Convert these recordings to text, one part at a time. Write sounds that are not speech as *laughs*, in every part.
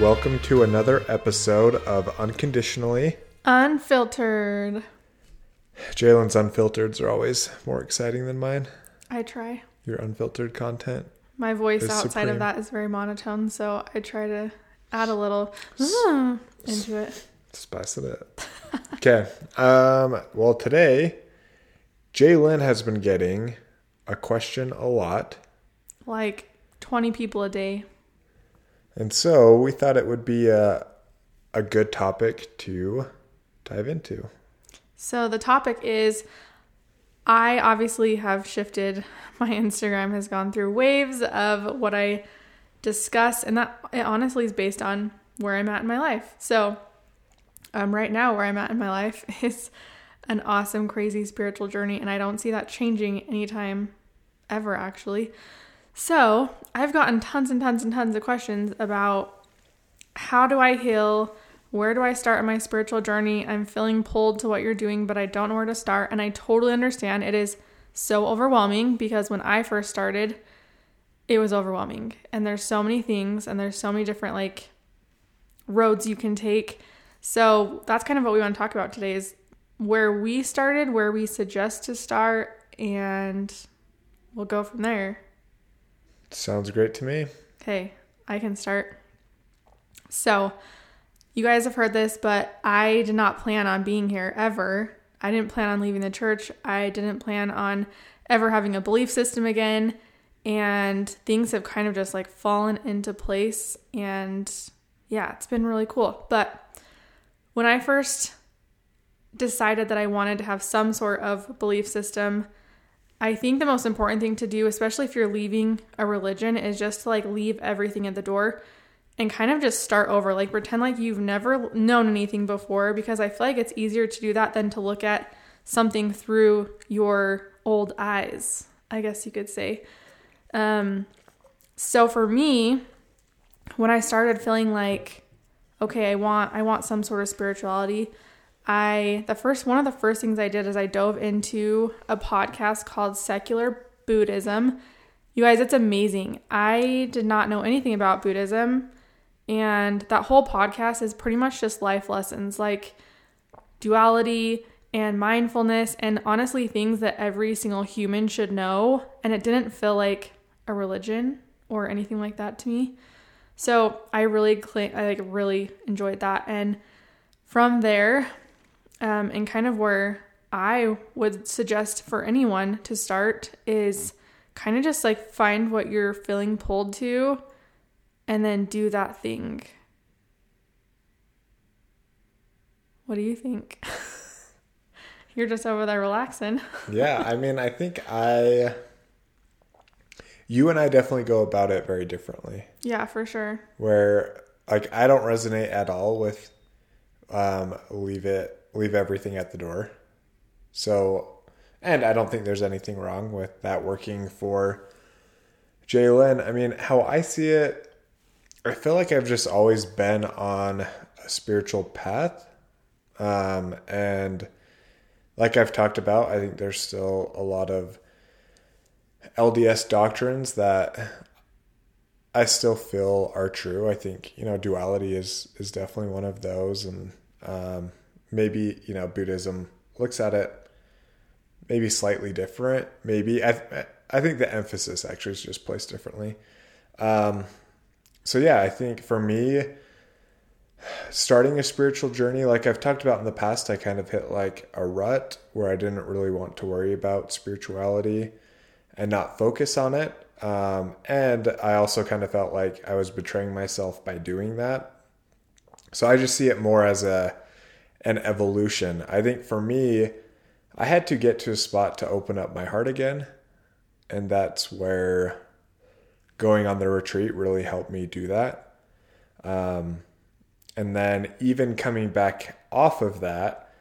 Welcome to another episode of Unconditionally. Unfiltered. Jalen's unfiltereds are always more exciting than mine. I try. Your unfiltered content. My voice outside supreme. of that is very monotone, so I try to add a little "Mm," into it. Spice it up. *laughs* okay. Um, well, today, Jalen has been getting a question a lot. Like 20 people a day. And so we thought it would be a, a good topic to dive into. So the topic is I obviously have shifted. *laughs* My Instagram has gone through waves of what I discuss, and that it honestly is based on where I'm at in my life. So, um, right now, where I'm at in my life *laughs* is an awesome, crazy spiritual journey, and I don't see that changing anytime ever, actually. So, I've gotten tons and tons and tons of questions about how do I heal? Where do I start in my spiritual journey? I'm feeling pulled to what you're doing, but I don't know where to start. And I totally understand it is so overwhelming because when I first started, it was overwhelming. And there's so many things and there's so many different like roads you can take. So that's kind of what we want to talk about today is where we started, where we suggest to start, and we'll go from there. Sounds great to me. Okay, I can start. So, you guys have heard this, but I did not plan on being here ever. I didn't plan on leaving the church. I didn't plan on ever having a belief system again. And things have kind of just like fallen into place. And yeah, it's been really cool. But when I first decided that I wanted to have some sort of belief system, I think the most important thing to do, especially if you're leaving a religion, is just to like leave everything at the door and kind of just start over. Like pretend like you've never known anything before because I feel like it's easier to do that than to look at something through your old eyes, I guess you could say. Um so for me, when I started feeling like okay, I want I want some sort of spirituality, I the first one of the first things I did is I dove into a podcast called Secular Buddhism. You guys, it's amazing. I did not know anything about Buddhism, and that whole podcast is pretty much just life lessons like duality and mindfulness and honestly things that every single human should know, and it didn't feel like a religion or anything like that to me. So, I really I like really enjoyed that and from there, um, and kind of where I would suggest for anyone to start is kind of just like find what you're feeling pulled to and then do that thing. What do you think? *laughs* you're just over there relaxing. *laughs* Yeah, I mean, I think I. You and I definitely go about it very differently. yeah, for sure. where like I don't resonate at all with um leave it leave everything at the door. So and I don't think there's anything wrong with that working for Jalen. I mean, how I see it, I feel like I've just always been on a spiritual path. Um and like I've talked about, I think there's still a lot of LDS doctrines that I still feel are true. I think you know duality is is definitely one of those, and um, maybe you know Buddhism looks at it maybe slightly different. Maybe I I think the emphasis actually is just placed differently. Um, so yeah, I think for me, starting a spiritual journey, like I've talked about in the past, I kind of hit like a rut where I didn't really want to worry about spirituality and not focus on it. Um, and I also kind of felt like I was betraying myself by doing that. So I just see it more as a an evolution. I think for me, I had to get to a spot to open up my heart again, and that's where going on the retreat really helped me do that. Um, and then even coming back off of that,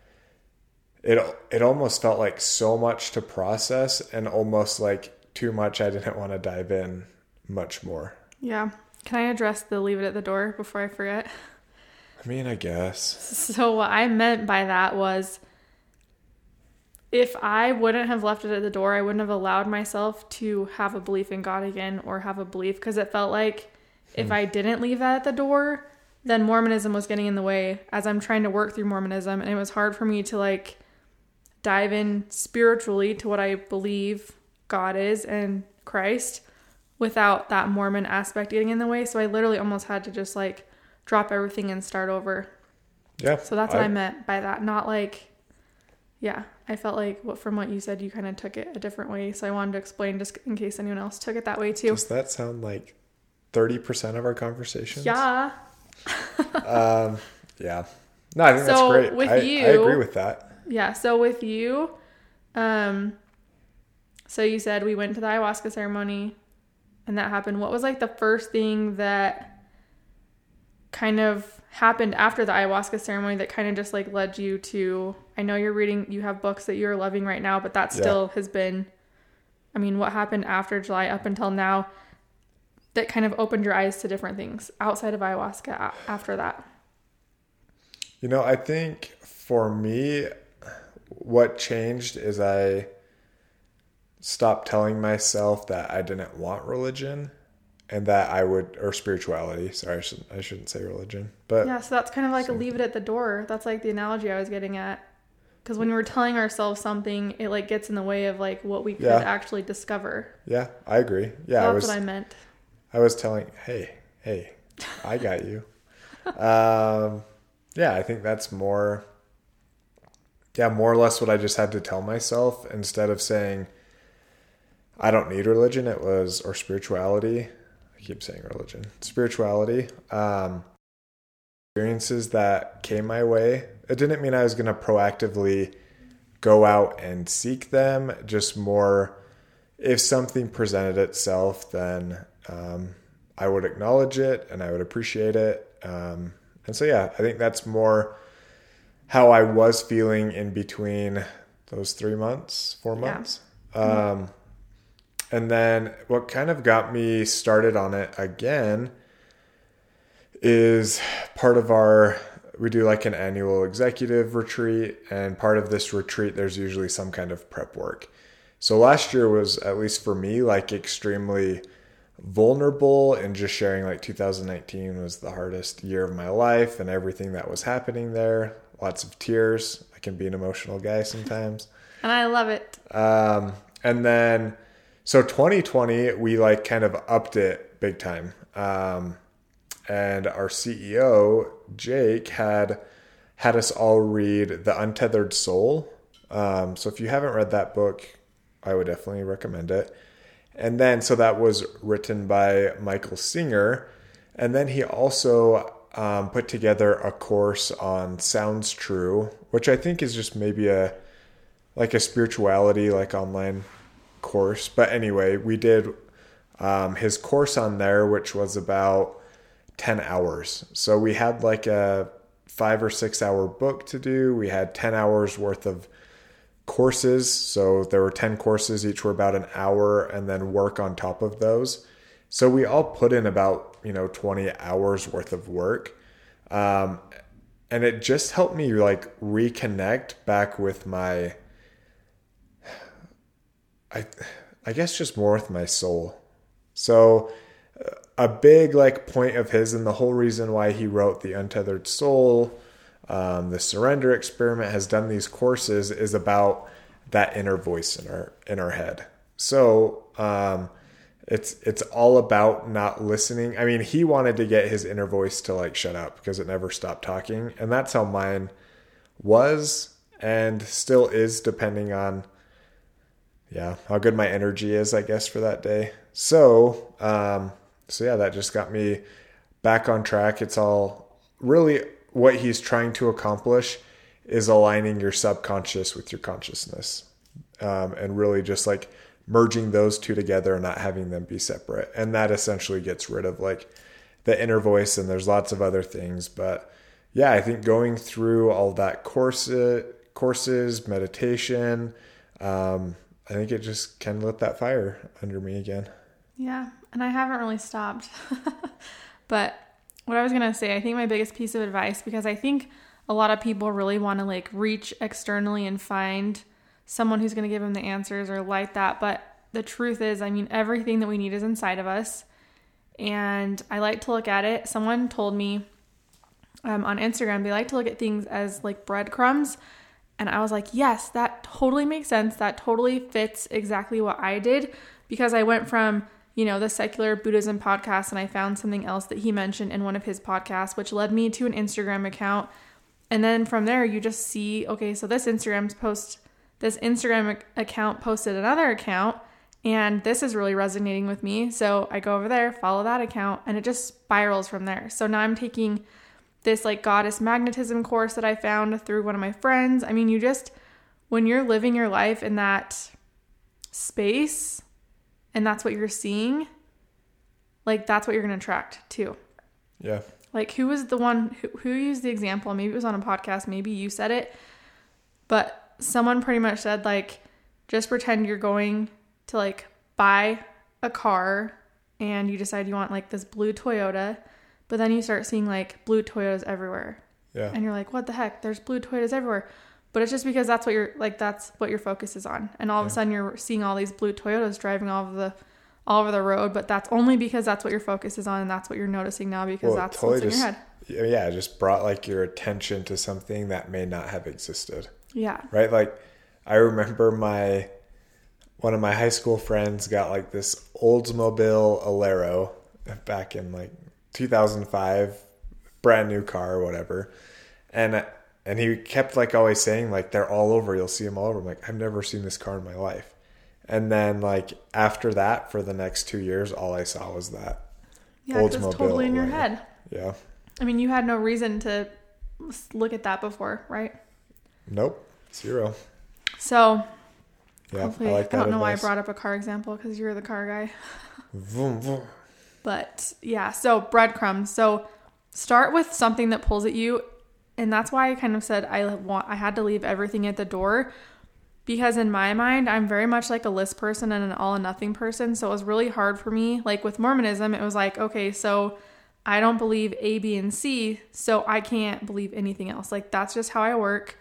it it almost felt like so much to process and almost like too much I didn't *laughs* want to dive in much more. Yeah. Can I address the leave it at the door before I forget? I mean, I guess. So, what I meant by that was if I wouldn't have left it at the door, I wouldn't have allowed myself to have a belief in God again or have a belief because it felt like if hmm. I didn't leave that at the door, then Mormonism was getting in the way as I'm trying to work through Mormonism. And it was hard for me to like dive in spiritually to what I believe God is and Christ without that Mormon aspect getting in the way. So I literally almost had to just like drop everything and start over. Yeah. So that's what I, I meant by that. Not like, yeah, I felt like what from what you said, you kind of took it a different way. So I wanted to explain just in case anyone else took it that way too. Does that sound like 30% of our conversations? Yeah. *laughs* um, yeah. No, I think so that's great. With I, you, I agree with that. Yeah. So with you, um, so you said we went to the ayahuasca ceremony and that happened. What was like the first thing that kind of happened after the ayahuasca ceremony that kind of just like led you to I know you're reading you have books that you're loving right now, but that still yeah. has been I mean, what happened after July up until now that kind of opened your eyes to different things outside of ayahuasca after that? You know, I think for me what changed is I stopped telling myself that I didn't want religion and that I would or spirituality. Sorry, I shouldn't, I shouldn't say religion, but yeah. So that's kind of like so. a leave it at the door. That's like the analogy I was getting at. Because when we're telling ourselves something, it like gets in the way of like what we could yeah. actually discover. Yeah, I agree. Yeah, so that's was, what I meant. I was telling, hey, hey, I got you. um, yeah, I think that's more. Yeah, more or less what I just had to tell myself instead of saying, I don't need religion. It was, or spirituality. I keep saying religion, spirituality. Um, experiences that came my way. It didn't mean I was going to proactively go out and seek them, just more if something presented itself, then um, I would acknowledge it and I would appreciate it. Um, and so, yeah, I think that's more how I was feeling in between those three months, four months. Yeah. Um, and then what kind of got me started on it again is part of our we do like an annual executive retreat and part of this retreat there's usually some kind of prep work. So last year was at least for me like extremely vulnerable and just sharing like 2019 was the hardest year of my life and everything that was happening there. Lots of tears. I can be an emotional guy sometimes. And I love it. Um, and then so 2020, we like kind of upped it big time. Um, and our CEO, Jake, had had us all read The Untethered Soul. Um, so if you haven't read that book, I would definitely recommend it. And then, so that was written by Michael Singer. And then he also um, put together a course on Sounds True, which I think is just maybe a like a spirituality like online course. But anyway, we did um, his course on there, which was about 10 hours. So we had like a five or six hour book to do. We had 10 hours worth of courses. So there were 10 courses, each were about an hour, and then work on top of those. So we all put in about, you know, 20 hours worth of work. Um, and it just helped me like reconnect back with my I I guess just more with my soul. So uh, a big like point of his and the whole reason why he wrote the untethered soul um, the surrender experiment has done these courses is about that inner voice in our in our head so um, it's it's all about not listening i mean he wanted to get his inner voice to like shut up because it never stopped talking and that's how mine was and still is depending on yeah, how good my energy is, I guess, for that day. So, um, so yeah, that just got me back on track. It's all really what he's trying to accomplish is aligning your subconscious with your consciousness, um, and really just like merging those two together and not having them be separate. And that essentially gets rid of like the inner voice. And there's lots of other things, but yeah, I think going through all that course courses, meditation. Um, I think it just kind of lit that fire under me again. Yeah, and I haven't really stopped. *laughs* but what I was going to say, I think my biggest piece of advice, because I think a lot of people really want to like reach externally and find someone who's going to give them the answers or like that. But the truth is, I mean, everything that we need is inside of us. And I like to look at it. Someone told me um, on Instagram, they like to look at things as like breadcrumbs. And I was like, yes, that totally makes sense. That totally fits exactly what I did because I went from, you know, the secular Buddhism podcast and I found something else that he mentioned in one of his podcasts, which led me to an Instagram account. And then from there, you just see, okay, so this Instagram's post, this Instagram account posted another account, and this is really resonating with me. So I go over there, follow that account, and it just spirals from there. So now I'm taking this like goddess magnetism course that I found through one of my friends. I mean, you just, when you're living your life in that space and that's what you're seeing, like that's what you're going to attract too. Yeah. Like who was the one who, who used the example? Maybe it was on a podcast, maybe you said it, but someone pretty much said like just pretend you're going to like buy a car and you decide you want like this blue Toyota but then you start seeing like blue Toyotas everywhere. Yeah. And you're like, what the heck? There's blue Toyotas everywhere. But it's just because that's what you're like that's what your focus is on. And all of a sudden you're seeing all these blue Toyotas driving all over the all over the road, but that's only because that's what your focus is on and that's what you're noticing now because well, that's totally what's just, in your head. Yeah, just brought like your attention to something that may not have existed. Yeah. Right? Like I remember my one of my high school friends got like this Oldsmobile Alero back in like 2005 brand new car or whatever. And and he kept like always saying like they're all over. You'll see them all over. I'm like I've never seen this car in my life. And then like after that for the next two years all I saw was that yeah it's totally in your head. Yeah. I mean you had no reason to look at that before right? Nope. Zero. So yeah I, like I don't know advice. why I brought up a car example because you're the car guy. *laughs* Vroom, vroom. But yeah, so breadcrumbs. So start with something that pulls at you. And that's why I kind of said I want I had to leave everything at the door because in my mind I'm very much like a list person and an all and nothing person. So it was really hard for me. Like with Mormonism, it was like, okay, so I don't believe A, B, and C, so I can't believe anything else. Like that's just how I work.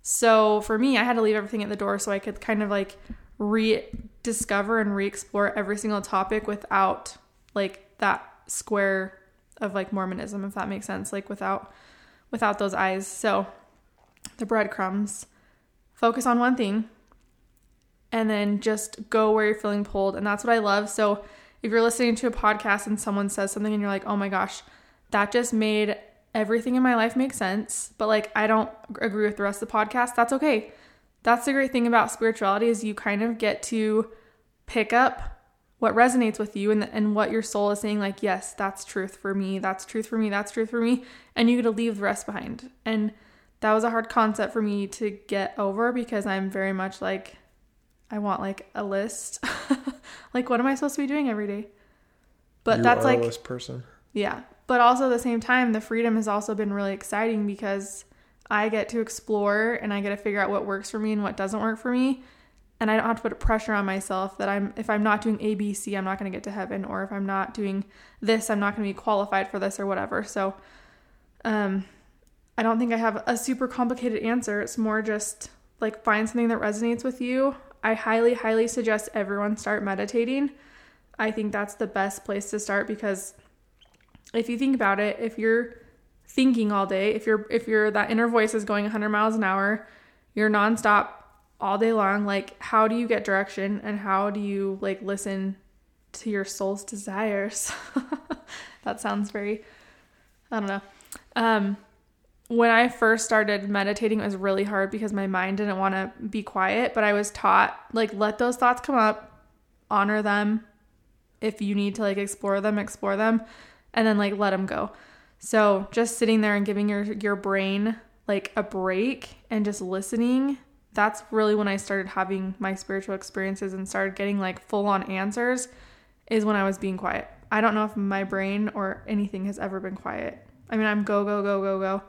So for me, I had to leave everything at the door so I could kind of like rediscover and re-explore every single topic without like that square of like Mormonism, if that makes sense, like without without those eyes. So the breadcrumbs, focus on one thing and then just go where you're feeling pulled. And that's what I love. So if you're listening to a podcast and someone says something and you're like, oh my gosh, that just made everything in my life make sense, but like I don't agree with the rest of the podcast, that's okay. That's the great thing about spirituality is you kind of get to pick up what resonates with you and, the, and what your soul is saying like yes that's truth for me that's truth for me that's truth for me and you get to leave the rest behind. And that was a hard concept for me to get over because i'm very much like i want like a list. *laughs* Like what am i supposed to be doing every day? But you that's like a person. Yeah. But also at the same time the freedom has also been really exciting because i get to explore and i get to figure out what works for me and what doesn't work for me and I don't have to put pressure on myself that I'm if I'm not doing ABC, I'm not going to get to heaven or if I'm not doing this, I'm not going to be qualified for this or whatever. So um I don't think I have a super complicated answer. It's more just like find something that resonates with you. I highly highly suggest everyone start meditating. I think that's the best place to start because if you think about it, if you're thinking all day, if you're if you're that inner voice is going 100 miles an hour, you're nonstop all day long like how do you get direction and how do you like listen to your soul's desires? *laughs* That sounds very i don't know. Um when i first started meditating it was really hard because my mind didn't want to be quiet but i was taught like let those thoughts come up honor them. If you need to like explore them explore them and then like let them go. So just sitting there and giving your your brain like a break and just listening that's really when I started having my spiritual experiences and started getting like full on answers is when I was being quiet. I don't know if my brain or anything has ever been quiet. I mean, I'm go, go, go, go, go.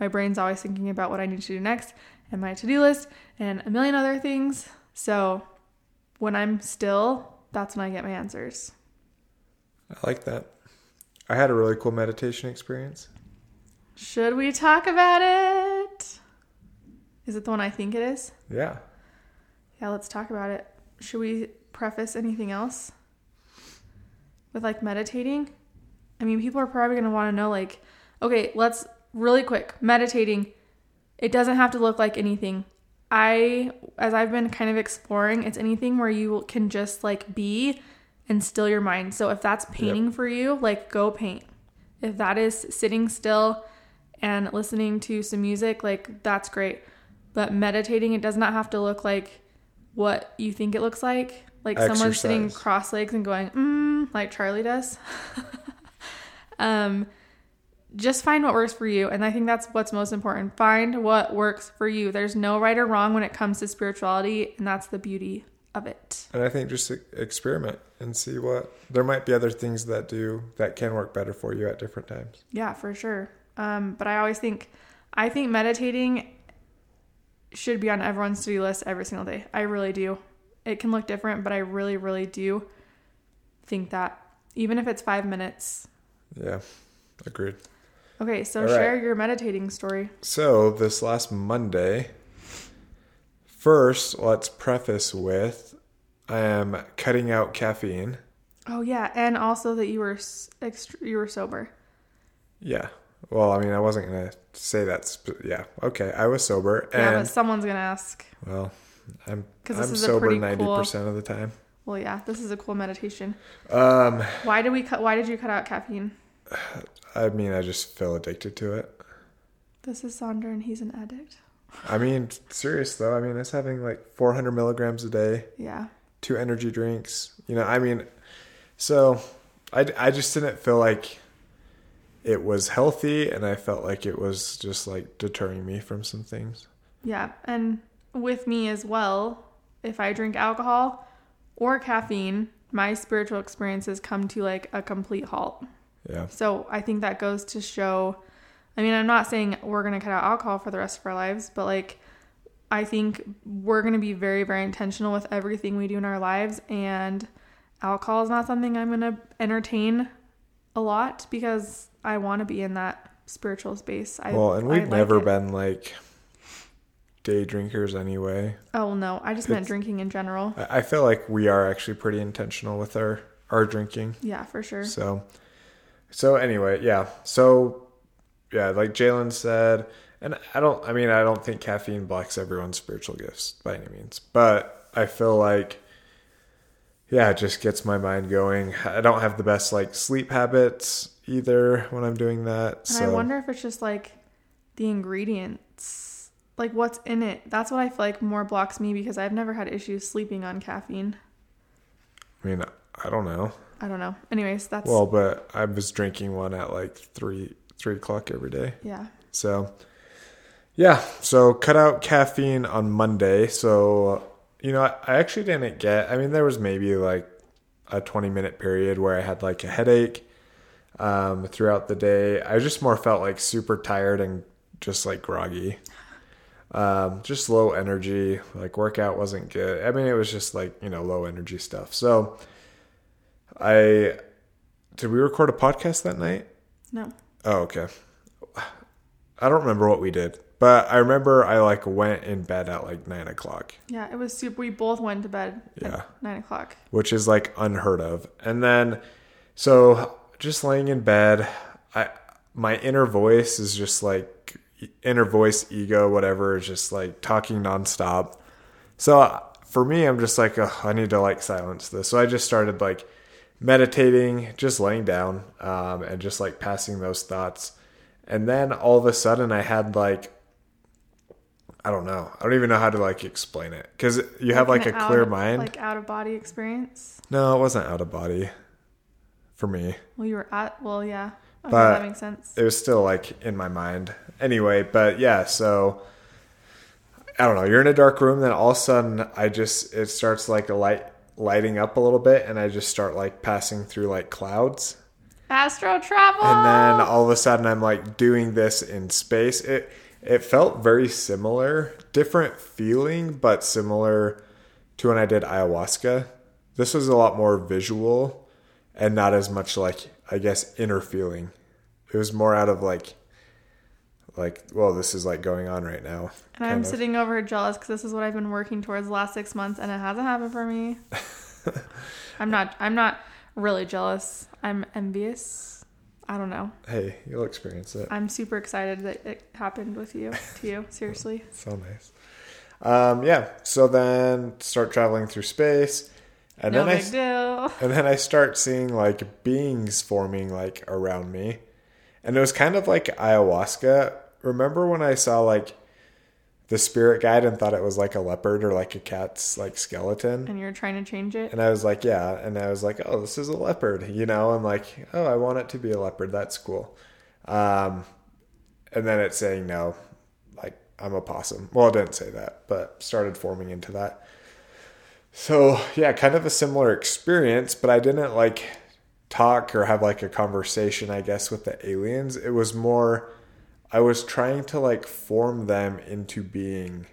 My brain's always thinking about what I need to do next and my to do list and a million other things. So when I'm still, that's when I get my answers. I like that. I had a really cool meditation experience. Should we talk about it? Is it the one I think it is? Yeah. Yeah, let's talk about it. Should we preface anything else with like meditating? I mean, people are probably going to want to know like okay, let's really quick, meditating, it doesn't have to look like anything. I, as I've been kind of exploring, it's anything where you can just like be and still your mind. So if that's painting yep. for you, like go paint. If that is sitting still and listening to some music, like that's great. But meditating, it does not have to look like what you think it looks like. Like Exercise. someone sitting cross legs and going, mm, like Charlie does. *laughs* um, just find what works for you. And I think that's what's most important. Find what works for you. There's no right or wrong when it comes to spirituality, and that's the beauty of it. And I think just experiment and see what there might be other things that do that can work better for you at different times. Yeah, for sure. Um, but I always think, I think meditating should be on everyone's to do list every single day. I really do. It can look different, but I really, really do think that even if it's five minutes. Yeah, agreed. Okay, so share your meditating story. So this last Monday, first, let's preface with I am cutting out caffeine. Oh yeah, and also that you were ext- you were sober. Yeah. Well, I mean, I wasn't gonna say that. Sp- yeah. Okay, I was sober. And, yeah, but someone's gonna ask. Well, I'm I'm sober ninety percent cool, of the time. Well, yeah, this is a cool meditation. Um. Why did we cut? Why did you cut out caffeine? *sighs* I mean, I just feel addicted to it. This is Sonder, and he's an addict. I mean, serious though. I mean, it's having like 400 milligrams a day. Yeah. Two energy drinks. You know, I mean, so I, I just didn't feel like it was healthy, and I felt like it was just like deterring me from some things. Yeah, and with me as well, if I drink alcohol or caffeine, my spiritual experiences come to like a complete halt. Yeah. So I think that goes to show. I mean, I'm not saying we're going to cut out alcohol for the rest of our lives, but like, I think we're going to be very, very intentional with everything we do in our lives. And alcohol is not something I'm going to entertain a lot because I want to be in that spiritual space. I, well, and we've like never been like day drinkers anyway. Oh no, I just it's, meant drinking in general. I feel like we are actually pretty intentional with our our drinking. Yeah, for sure. So so anyway, yeah. So yeah, like Jalen said, and I don't. I mean, I don't think caffeine blocks everyone's spiritual gifts by any means, but I feel like yeah, it just gets my mind going. I don't have the best like sleep habits either when I'm doing that. And so. I wonder if it's just like the ingredients, like what's in it. That's what I feel like more blocks me because I've never had issues sleeping on caffeine. I mean, I don't know. I don't know. Anyways, that's well, but I was drinking one at like three three o'clock every day. Yeah. So, yeah. So cut out caffeine on Monday. So you know, I, I actually didn't get. I mean, there was maybe like a twenty minute period where I had like a headache um, throughout the day. I just more felt like super tired and just like groggy. Um, just low energy. Like workout wasn't good. I mean, it was just like you know low energy stuff. So I did we record a podcast that night? No. Oh, okay. I don't remember what we did, but I remember I like went in bed at like nine o'clock. Yeah, it was super. We both went to bed. Yeah, nine o'clock, which is like unheard of. And then, so just laying in bed, I my inner voice is just like inner voice, ego, whatever, is just like talking nonstop. So for me, I'm just like, oh, I need to like silence this. So I just started like meditating, just laying down, um, and just like passing those thoughts. And then all of a sudden, I had like, I don't know. I don't even know how to like explain it because you have like, like a clear of, mind, like out of body experience. No, it wasn't out of body for me. Well, you were at. Well, yeah. Okay, but that makes sense. It was still like in my mind. Anyway, but yeah, so I don't know. You're in a dark room, then all of a sudden, I just it starts like a light lighting up a little bit and I just start like passing through like clouds. Astral travel. And then all of a sudden I'm like doing this in space. It it felt very similar, different feeling, but similar to when I did ayahuasca. This was a lot more visual and not as much like I guess inner feeling. It was more out of like like, well, this is like going on right now. And I'm of. sitting over here jealous because this is what I've been working towards the last six months, and it hasn't happened for me. *laughs* I'm not. I'm not really jealous. I'm envious. I don't know. Hey, you'll experience it. I'm super excited that it happened with you. To you, *laughs* seriously. So nice. Um, yeah. So then start traveling through space, and no then I deal. *laughs* and then I start seeing like beings forming like around me, and it was kind of like ayahuasca. Remember when I saw like the spirit guide and thought it was like a leopard or like a cat's like skeleton? And you're trying to change it. And I was like, yeah. And I was like, oh, this is a leopard, you know? I'm like, oh, I want it to be a leopard. That's cool. Um, and then it's saying, no, like, I'm a possum. Well, it didn't say that, but started forming into that. So, yeah, kind of a similar experience, but I didn't like talk or have like a conversation, I guess, with the aliens. It was more, I was trying to like form them into being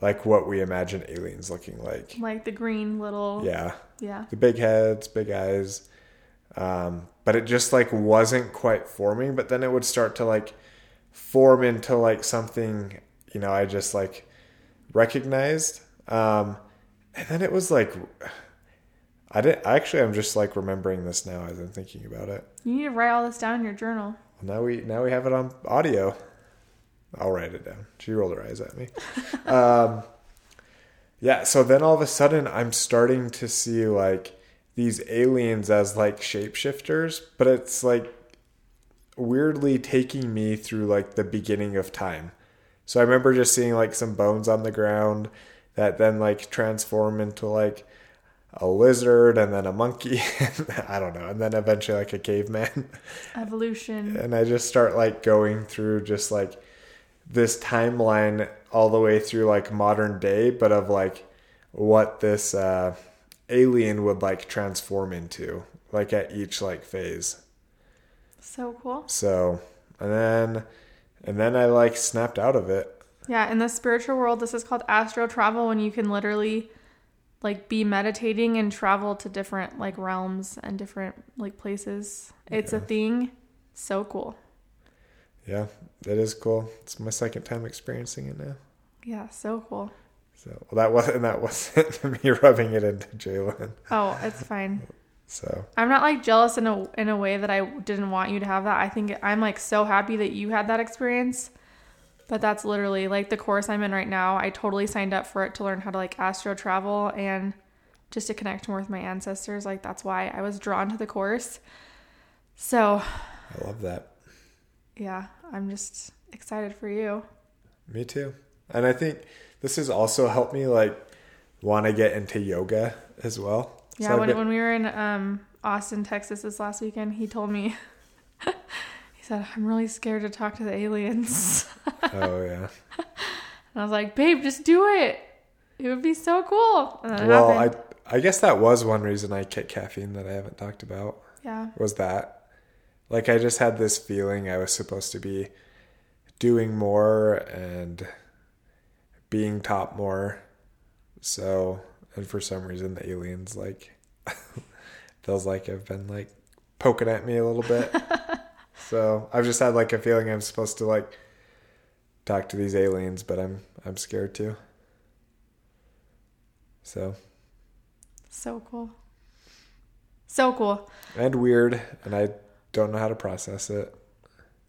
like what we imagine aliens looking like. Like the green little. Yeah. Yeah. The big heads, big eyes. Um, but it just like wasn't quite forming, but then it would start to like form into like something, you know, I just like recognized. Um, and then it was like I didn't actually I'm just like remembering this now as I'm thinking about it. You need to write all this down in your journal. Now we now we have it on audio. I'll write it down. She rolled her eyes at me. *laughs* um, yeah, so then all of a sudden I'm starting to see like these aliens as like shapeshifters, but it's like weirdly taking me through like the beginning of time. So I remember just seeing like some bones on the ground that then like transform into like a lizard and then a monkey. *laughs* I don't know. And then eventually like a caveman. Evolution. *laughs* and I just start like going through just like this timeline all the way through like modern day, but of like what this uh, alien would like transform into, like at each like phase. So cool. So, and then, and then I like snapped out of it. Yeah, in the spiritual world, this is called astral travel when you can literally like be meditating and travel to different like realms and different like places. It's a thing. So cool. Yeah, that is cool. It's my second time experiencing it now. Yeah, so cool. So well, that wasn't *laughs* that wasn't *laughs* me rubbing it into Jalen. Oh, it's fine. So I'm not like jealous in a in a way that I didn't want you to have that. I think I'm like so happy that you had that experience. But that's literally like the course I'm in right now. I totally signed up for it to learn how to like astral travel and just to connect more with my ancestors. Like that's why I was drawn to the course. So, I love that. yeah, I'm just excited for you. Me too. And I think this has also helped me like want to get into yoga as well. Yeah, I've when, been- when we were in um, Austin, Texas this last weekend, he told me, *laughs* he said, I'm really scared to talk to the aliens. *laughs* *laughs* oh yeah. and I was like, babe, just do it. It would be so cool. Well, happened. I I guess that was one reason I kicked caffeine that I haven't talked about. yeah. Was that like I just had this feeling I was supposed to be doing more and being taught more. So, and for some reason the aliens like *laughs* feels like I've been like poking at me a little bit. *laughs* so, I've just had like a feeling I'm supposed to like talk to these aliens, but I'm I'm scared too. So, So cool. So cool. and weird, and I don't know how to process it.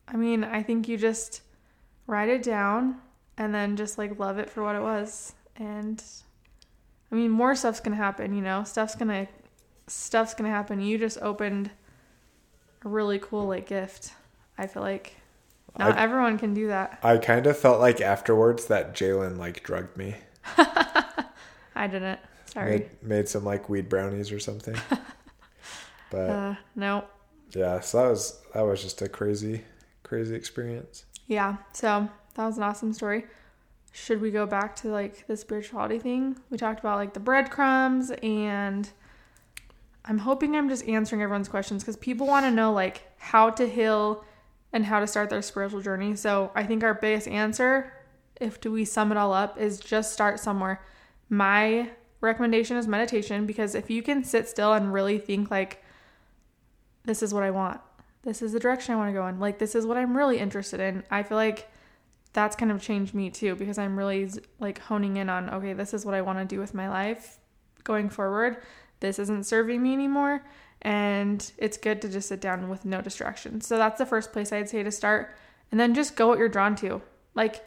I mean, I think you just write it down and then just like love it for what it was. And I mean, more stuff's gonna happen, you know? Stuff's gonna stuff's gonna happen. You just opened a really cool like gift. I feel like not I- everyone can do that. I kind of felt like afterwards that Jalen like drugged me. *laughs* I didn't. Sorry. Made, made some like weed brownies or something. *laughs* but Uh, no. yeah, so that was that was just a crazy, crazy experience. Yeah. So that was an awesome story. Should we go back to like the spirituality thing? We talked about like the breadcrumbs and I'm hoping I'm just answering everyone's questions because people want to know like how to heal and how to start their spiritual journey. So I think our biggest answer, if do we sum it all up, is just start somewhere. My recommendation is meditation because if you can sit still and really think like this is what I want. This is the direction I want to go in. Like this is what I'm really interested in. I feel like that's kind of changed me too because I'm really like honing in on okay, this is what I want to do with my life going forward. This isn't serving me anymore and it's good to just sit down with no distractions. So that's the first place I'd say to start. And then just go what you're drawn to. Like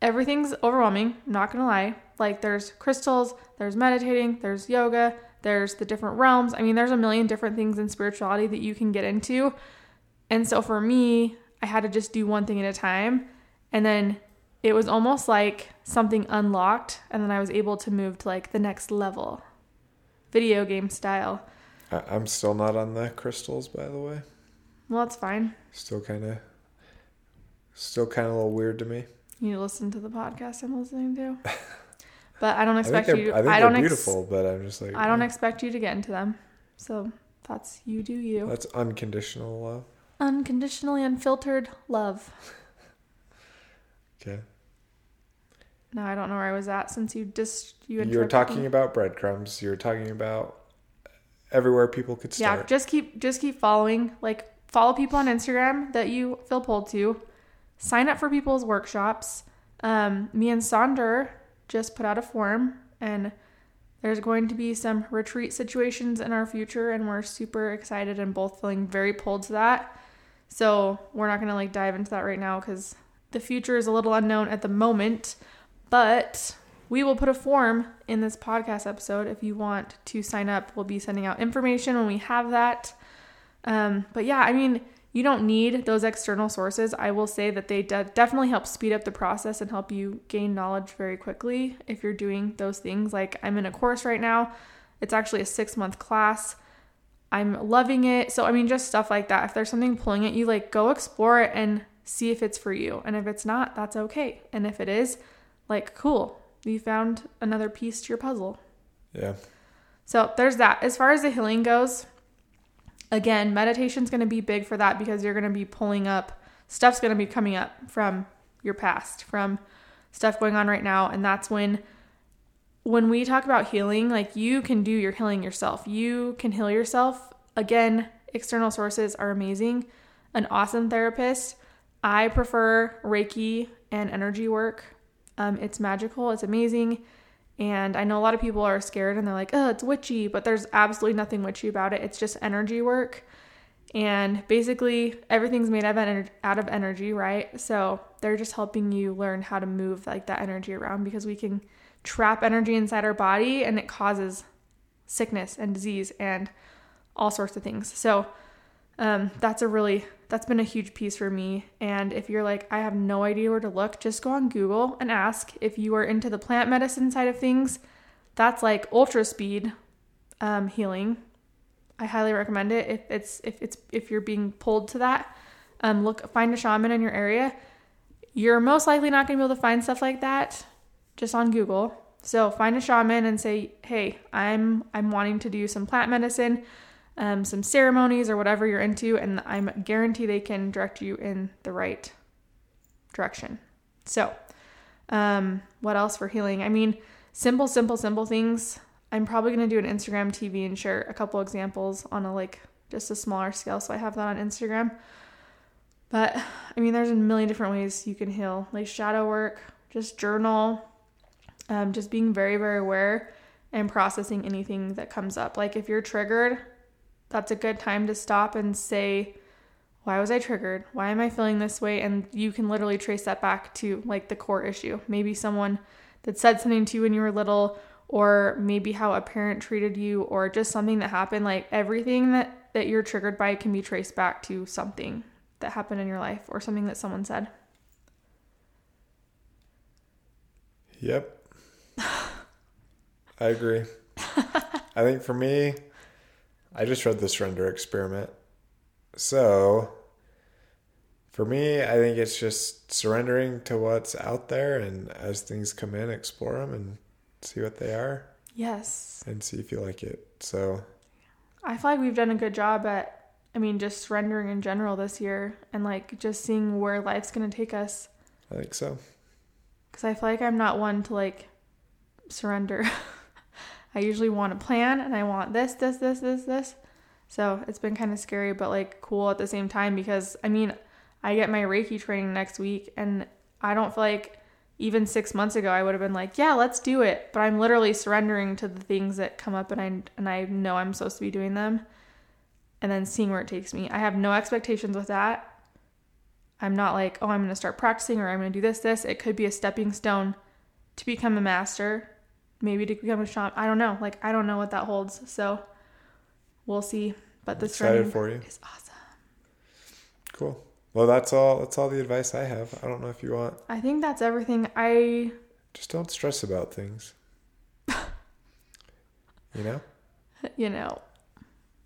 everything's overwhelming, not to lie. Like there's crystals, there's meditating, there's yoga, there's the different realms. I mean, there's a million different things in spirituality that you can get into. And so for me, I had to just do one thing at a time. And then it was almost like something unlocked and then I was able to move to like the next level. Video game style. I, I'm still not on the crystals, by the way. Well, that's fine. Still kind of, still kind of a little weird to me. You listen to the podcast I'm listening to. *laughs* But I don't *laughs* I expect they're, you. I think I don't. they're Ex- beautiful, but I'm just like I don't eh, expect you to get into them. So that's you do you. That's unconditional love. Unconditionally unfiltered love. Okay. No, I don't know where I was at since you just you. You were talking me. about breadcrumbs. You were talking about everywhere people could start. Yeah, just keep just keep following. Like follow people on Instagram that you feel pulled to. Sign up for people's workshops. Um, me and Sonder just put out a form, and there's going to be some retreat situations in our future, and we're super excited and both feeling very pulled to that. So we're not gonna like dive into that right now because the future is a little unknown at the moment, but we will put a form in this podcast episode if you want to sign up. We'll be sending out information when we have that. Um, but yeah, I mean, you don't need those external sources. I will say that they de- definitely help speed up the process and help you gain knowledge very quickly if you're doing those things. Like, I'm in a course right now, it's actually a six month class. I'm loving it. So, I mean, just stuff like that. If there's something pulling at you, like go explore it and see if it's for you. And if it's not, that's okay. And if it is, like, cool, you found another piece to your puzzle. yeah. So there's that. As far as the healing goes, again, meditation's going to be big for that because you're going to be pulling up stuff's going to be coming up from your past, from stuff going on right now, and that's when when we talk about healing, like you can do your healing yourself. You can heal yourself. Again, external sources are amazing. An awesome therapist. I prefer Reiki and energy work. Um, it's magical. It's amazing. And I know a lot of people are scared and they're like, oh, it's witchy, but there's absolutely nothing witchy about it. It's just energy work. And basically, everything's made out of, energy, right? So they're just helping you learn how to move like that energy around because we can trap energy inside our body and it causes sickness and disease and all sorts of things. So um, that's a really that's been a huge piece for me. And if you're like, I have no idea where to look, just go on Google and ask. If you are into the plant medicine side of things, that's like ultra speed um, healing. I highly recommend it if it's if it's if you're being pulled to that. Um, look, find a shaman in your area. You're most likely not going to be able to find stuff like that just on Google. So find a shaman and say, "Hey, I'm I'm wanting to do some plant medicine." Um, some ceremonies or whatever you're into, and I'm guarantee they can direct you in the right direction. So, um, what else for healing? I mean, simple, simple, simple things. I'm probably gonna do an Instagram TV and share a couple examples on a like just a smaller scale, so I have that on Instagram. But I mean, there's a million different ways you can heal, like shadow work, just journal, um, just being very, very aware and processing anything that comes up. Like if you're triggered, that's a good time to stop and say, why was I triggered? Why am I feeling this way? And you can literally trace that back to like the core issue. Maybe someone that said something to you when you were little, or maybe how a parent treated you, or just something that happened. Like everything that, that you're triggered by can be traced back to something that happened in your life or something that someone said. Yep. *laughs* I agree. I think for me, I just read the surrender experiment. So, for me, I think it's just surrendering to what's out there and as things come in, explore them and see what they are Yes. and see if you like it. So, I feel like we've done a good job at, I mean, just surrendering in general this year and like just seeing where life's going to take us. I think so. Because I feel like I'm not one to like surrender. *laughs* I usually want a plan and I want this, this, this, this, this. So it's been kind of scary, but like cool at the same time because I mean, I get my Reiki training next week and I don't feel like even six months ago, I would have been like, yeah, let's do it. But I'm literally surrendering to the things that come up and I, and I know I'm supposed to be doing them and then seeing where it takes me. I have no expectations with that. I'm not like, oh, I'm going to start practicing or I'm going to do this, this. It could be a stepping stone to become a master, maybe to become a shaman. I don't know. Like, I don't know what that holds. So we'll see. But this Excited for you. is awesome. Cool. Well, that's all. That's all the advice I have. I don't know if you want. I think that's everything. I Just don't stress about things. *laughs* you know. you know,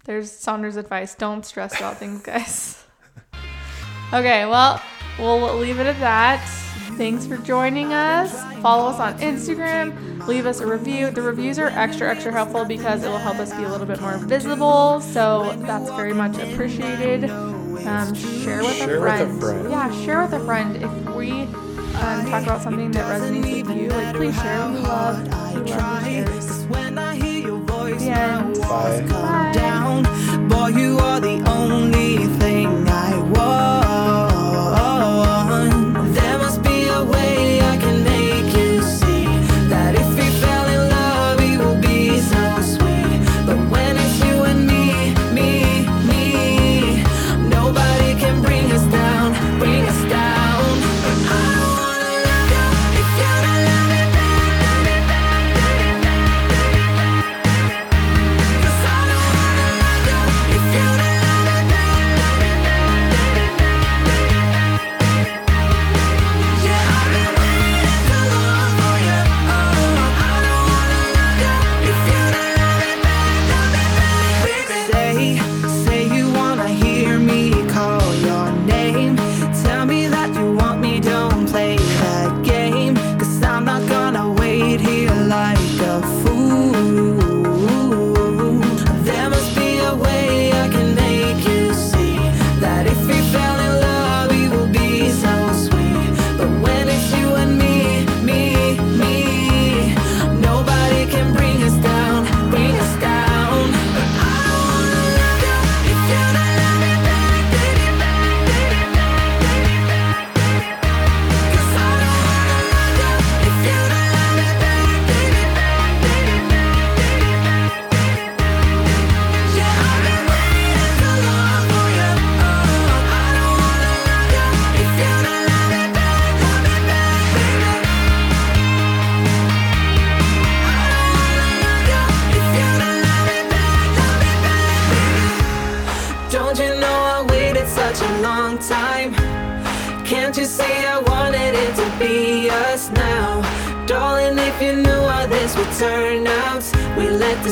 there's Saunders' advice. Don't stress about things, guys. *laughs* okay, well, we'll leave it at that. Thanks for joining us. Follow us on Instagram. Leave us a review. The reviews are extra, extra helpful because it will help us be a little bit more visible. So that's very much appreciated. Um, share with Share a with a friend. friend. Yeah, share with a friend. If we um, talk about something that resonates with you, like please share. We love, we love your shares. When I hear your voice, The end. my Bye. Bye. down. Boy, you are the only thing I want.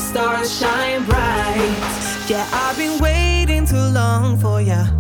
Stars shine bright. Yeah, I've been waiting too long for ya.